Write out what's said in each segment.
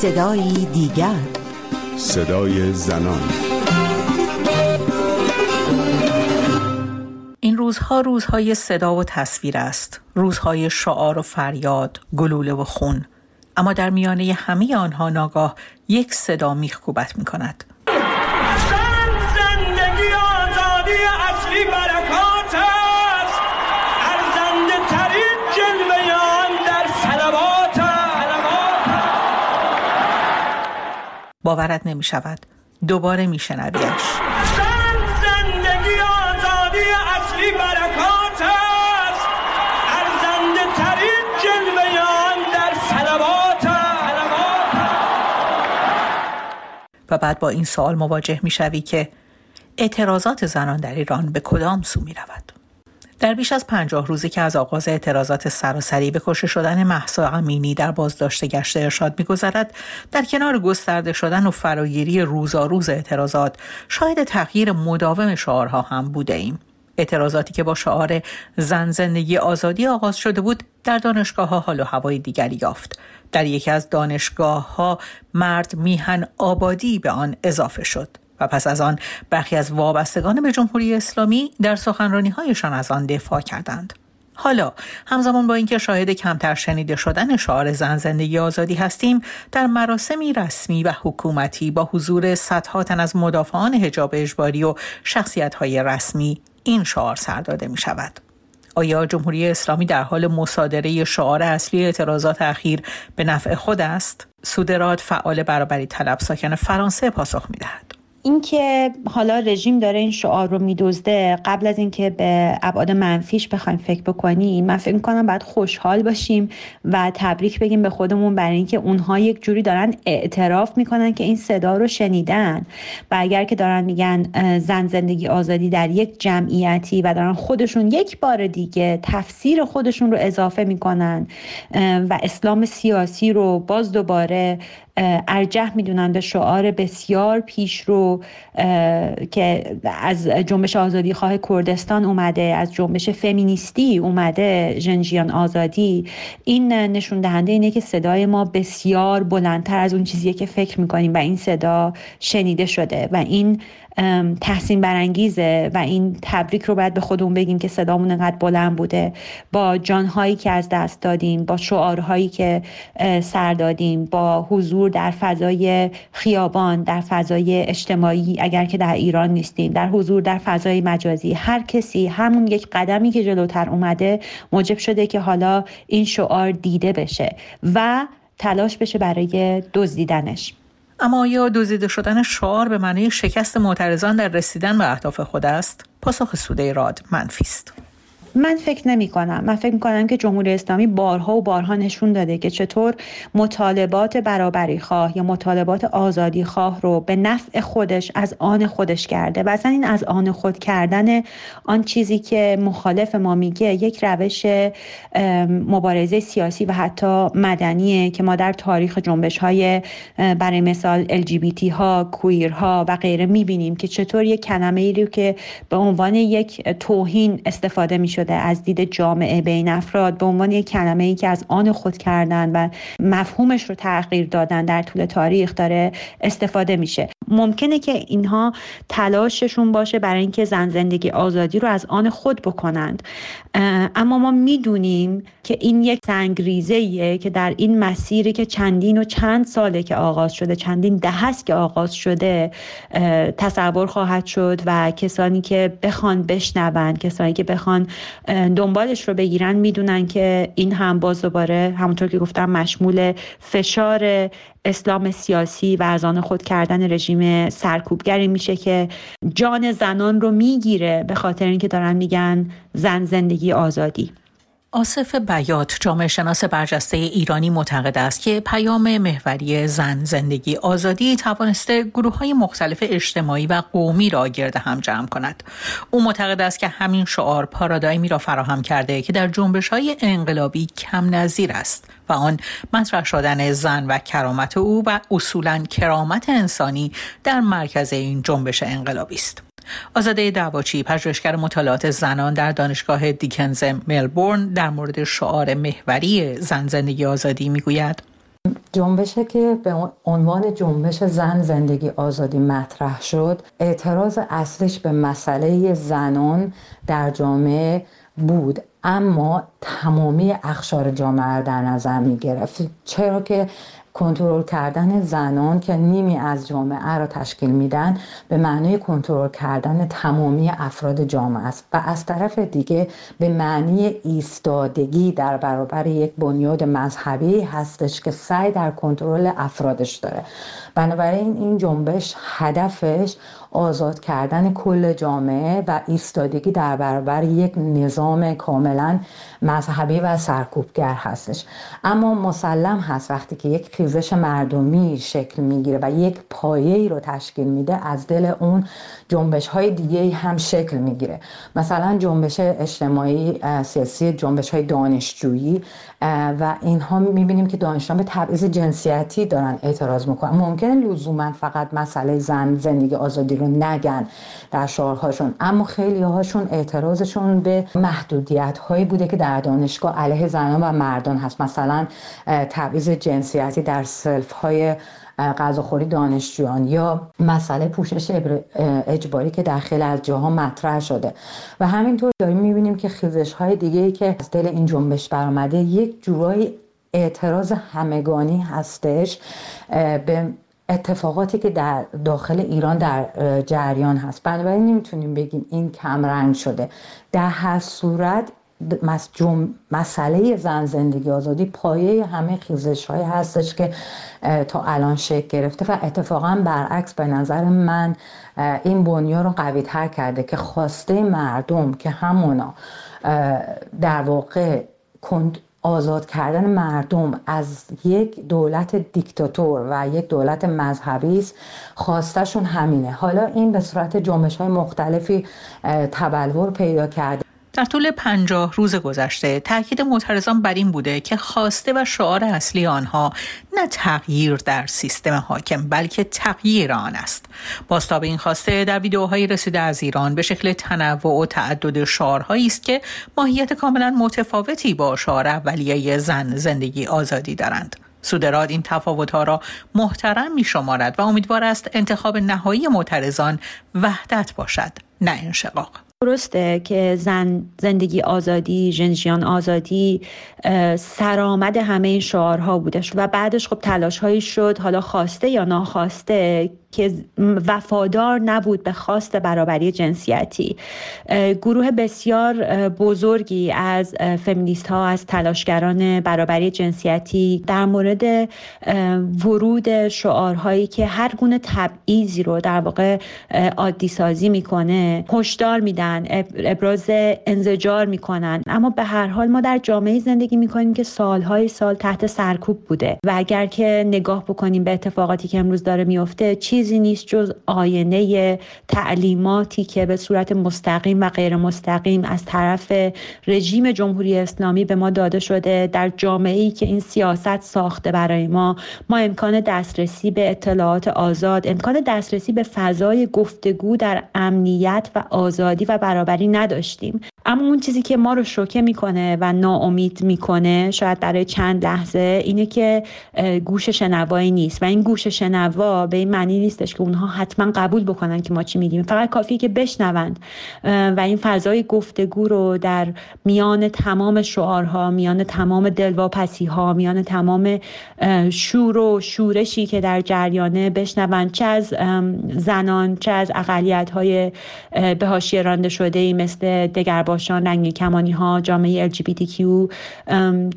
صدایی دیگر. صدای زنان. این روزها روزهای صدا و تصویر است. روزهای شعار و فریاد گلوله و خون. اما در میانه همه آنها ناگاه یک صدا میخکوبت می کند باورت نمی شود دوباره می شنویش زندگی آزادی اصلی برکات است. ارزنده ترین جلوه آن در سلوات و بعد با این سوال مواجه می شوی که اعتراضات زنان در ایران به کدام سو می رود؟ در بیش از پنجاه روزی که از آغاز اعتراضات سراسری به کشته شدن محسا امینی در بازداشت گشت ارشاد میگذرد در کنار گسترده شدن و فراگیری روزآروز اعتراضات شاهد تغییر مداوم شعارها هم بوده ایم اعتراضاتی که با شعار زن زندگی آزادی آغاز شده بود در دانشگاه ها حال و هوای دیگری یافت. در یکی از دانشگاه ها مرد میهن آبادی به آن اضافه شد. و پس از آن برخی از وابستگان به جمهوری اسلامی در سخنرانی هایشان از آن دفاع کردند. حالا همزمان با اینکه شاهد کمتر شنیده شدن شعار زن زندگی آزادی هستیم در مراسمی رسمی و حکومتی با حضور صدها تن از مدافعان حجاب اجباری و شخصیت های رسمی این شعار سر داده می شود. آیا جمهوری اسلامی در حال مصادره شعار اصلی اعتراضات اخیر به نفع خود است؟ سودراد فعال برابری طلب ساکن فرانسه پاسخ می دهد. اینکه حالا رژیم داره این شعار رو میدزده قبل از اینکه به ابعاد منفیش بخوایم فکر بکنیم من فکر می‌کنم باید خوشحال باشیم و تبریک بگیم به خودمون برای اینکه اونها یک جوری دارن اعتراف می‌کنن که این صدا رو شنیدن و اگر که دارن میگن زن زندگی آزادی در یک جمعیتی و دارن خودشون یک بار دیگه تفسیر خودشون رو اضافه می‌کنن و اسلام سیاسی رو باز دوباره ارجح می‌دونن به شعار بسیار پیش رو که از جنبش آزادی خواه کردستان اومده از جنبش فمینیستی اومده جنجیان آزادی. این نشون دهنده اینه که صدای ما بسیار بلندتر از اون چیزیه که فکر می‌کنیم و این صدا شنیده شده و این تحسین برانگیزه و این تبریک رو باید به خودمون بگیم که صدامون انقدر بلند بوده. با جانهایی که از دست دادیم با شعارهایی که سر دادیم با حضور در فضای خیابان در فضای اجتماعی اگر که در ایران نیستیم در حضور در فضای مجازی هر کسی همون یک قدمی که جلوتر اومده موجب شده که حالا این شعار دیده بشه و تلاش بشه برای دزدیدنش. اما آیا دزدیده شدن شعار به معنی شکست معترضان در رسیدن به اهداف خود است؟ پاسخ سوده راد منفی است. من فکر نمی کنم. من فکر می کنم که جمهوری اسلامی بارها و بارها نشون داده که چطور مطالبات برابری خواه یا مطالبات آزادی خواه رو به نفع خودش از آن خودش کرده. و اصلا این از آن خود کردن آن چیزی که مخالف ما میگه یک روش مبارزه سیاسی و حتی مدنیه که ما در تاریخ جنبش های برای مثال LGBT ها کویر ها و غیره می‌بینیم که چطور یک کلمه ای رو که به عنوان یک توهین استفاده میشه شده از دید جامعه بین افراد به عنوان یک کلمه ای که از آن خود کردن و مفهومش رو تغییر دادن در طول تاریخ داره استفاده میشه. ممکنه که اینها تلاششون باشه برای اینکه زن زندگی آزادی رو از آن خود بکنند. اما ما می‌دونیم که این یک سنگریزه که در این مسیری که چندین و چند ساله که آغاز شده چندین ده است که آغاز شده تصور خواهد شد و کسانی که بخوان بشنون کسانی که بخوان دنبالش رو بگیرن می‌دونن که این هم باز دوباره همونطور که گفتم مشمول فشار اسلام سیاسی و از آن خود کردن رژیم سرکوبگری میشه که جان زنان رو می‌گیره به خاطر اینکه دارن میگن زن زندگی آزادی. آصف بیات جامعه شناس برجسته ایرانی معتقد است که پیام محوری زن زندگی آزادی توانسته گروه های مختلف اجتماعی و قومی را گرد هم جمع کند. او معتقد است که همین شعار پارادایمی را فراهم کرده که در جنبش های انقلابی کم نظیر است و آن مطرح شدن زن و کرامت او و اصولا کرامت انسانی در مرکز این جنبش انقلابی است. آزاده دعواچی پژوهشگر مطالعات زنان در دانشگاه دیکنز ملبورن در مورد شعار محوری زن زندگی آزادی می‌گوید. جنبشه که به عنوان جنبش زن زندگی آزادی مطرح شد اعتراض اصلش به مسئله زنان در جامعه بود اما تمامی اخشار جامعه در نظر می گرفت چرا که کنترل کردن زنان که نیمی از جامعه را تشکیل میدن به معنای کنترل کردن تمامی افراد جامعه است. و از طرف دیگه به معنی ایستادگی در برابر یک بنیاد مذهبی هستش که سعی در کنترل افرادش داره. بنابراین این جنبش هدفش آزاد کردن کل جامعه و ایستادگی در برابر یک نظام کاملا مذهبی و سرکوبگر هستش. اما مسلم هست وقتی که یک خیزش مردمی شکل می‌گیره و یک پایه ای رو تشکیل میده از دل اون جنبش های دیگه هم شکل می‌گیره. مثلا جنبش اجتماعی سیاسی جنبش های دانشجویی و اینها می‌بینیم که دانشجویان به تبعیض جنسیتی دارن اعتراض می‌کنن. ممکنه لزوما فقط مسئله زن زندگی آزادی رو نگن در شعارهاشون. اما خیلی هاشون اعتراضشون به محدودیت هایی بوده که در دانشگاه علیه زنان و مردان هست. مثلا تبعیض جنسیتی در سلف های غذاخوری دانشجویان یا مسئله پوشش اجباری که در خیلی از جاها مطرح شده. و همینطور داریم می‌بینیم که خیزش های دیگه ای که از دل این جنبش برآمده یک جورایی اعتراض همگانی هستش به اتفاقاتی که در داخل ایران در جریان هست. بنابراین نمی‌تونیم بگیم این کمرنگ شده. در هر صورت مسئله زن زندگی آزادی پایه همه خیزش های هستش که تا الان شکل گرفته و اتفاقا برعکس به نظر من این بنیا رو قوی تر کرده که خواسته مردم که همونا در واقع آزاد کردن مردم از یک دولت دیکتاتور و یک دولت مذهبی است. خواستشون همینه. حالا این به صورت جنبش های مختلفی تبلور پیدا کرده. در طول پنجاه روز گذشته تاکید معترضان بر این بوده که خواسته و شعار اصلی آنها نه تغییر در سیستم حاکم بلکه تغییر آن است. باستاب این خواسته در ویدیوهایی رسیده از ایران به شکل تنوع و تعدد شعارهایی است که ماهیت کاملا متفاوتی با شعار اولیه زن زندگی آزادی دارند. سودراد این تفاوتها را محترم می شمارد و امیدوار است انتخاب نهایی معترضان وحدت باشد نه انشقاق. درسته که زن زندگی آزادی جنجیان آزادی سرآمد همه این شعارها بودش و بعدش خب تلاش هایی شد حالا خواسته یا ناخواسته که وفادار نبود به خواست برابری جنسیتی. گروه بسیار بزرگی از فمینیست ها از تلاشگران برابری جنسیتی در مورد ورود شعارهایی که هر گونه تبعیضی رو در واقع عادی سازی می‌کنه هشدار میدن ابراز انزجار می‌کنن. اما به هر حال ما در جامعه زندگی می‌کنیم که سالهای سال تحت سرکوب بوده. و اگر که نگاه بکنیم به اتفاقاتی که امروز داره میفته چیزی نیست جز آینه تعلیماتی که به صورت مستقیم و غیر مستقیم از طرف رژیم جمهوری اسلامی به ما داده شده در جامعه ای که این سیاست ساخته برای ما. ما امکان دسترسی به اطلاعات آزاد امکان دسترسی به فضای گفتگو در امنیت و آزادی و برابری نداشتیم. اما اون چیزی که ما رو شوکه می‌کنه و ناامید می‌کنه شاید برای چند لحظه اینه که گوش شنوایی نیست. و این گوش شنوا به این معنی نیستش که اونها حتما قبول بکنن که ما چی میگیم. فقط کافیه که بشنوند. و این فضای گفتگو رو در میان تمام شعارها میان تمام دلواپسی ها میان تمام شور و شورشی که در جریانه بشنوند. چه از زنان چه از اقلیت های به رانده شده ای مثل دگر باشان رنگ کمانی ها جامعه LGBTQ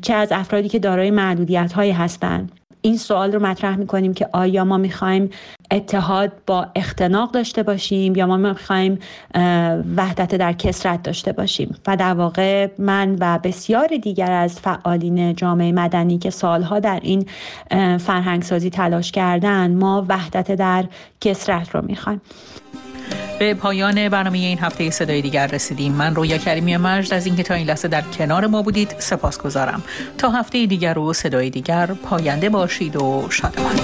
چه از افرادی که دارای محدودیت هایی هستند این سوال رو مطرح می‌کنیم که آیا ما می‌خوایم اتحاد با اختناق داشته باشیم یا ما می‌خوایم وحدت در کسرت داشته باشیم. و در واقع من و بسیار دیگر از فعالین جامعه مدنی که سالها در این فرهنگسازی تلاش کردن ما وحدت در کسرت رو می‌خوایم. به پایان برنامه این هفته صدای دیگر رسیدیم. من رویا کریمی مجد از اینکه تا این لحظه در کنار ما بودید سپاس گذارم تا هفته دیگر و صدای دیگر پاینده باشید و شادمان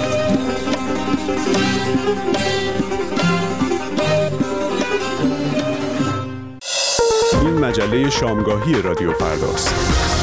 این مجله شامگاهی رادیو فرداست.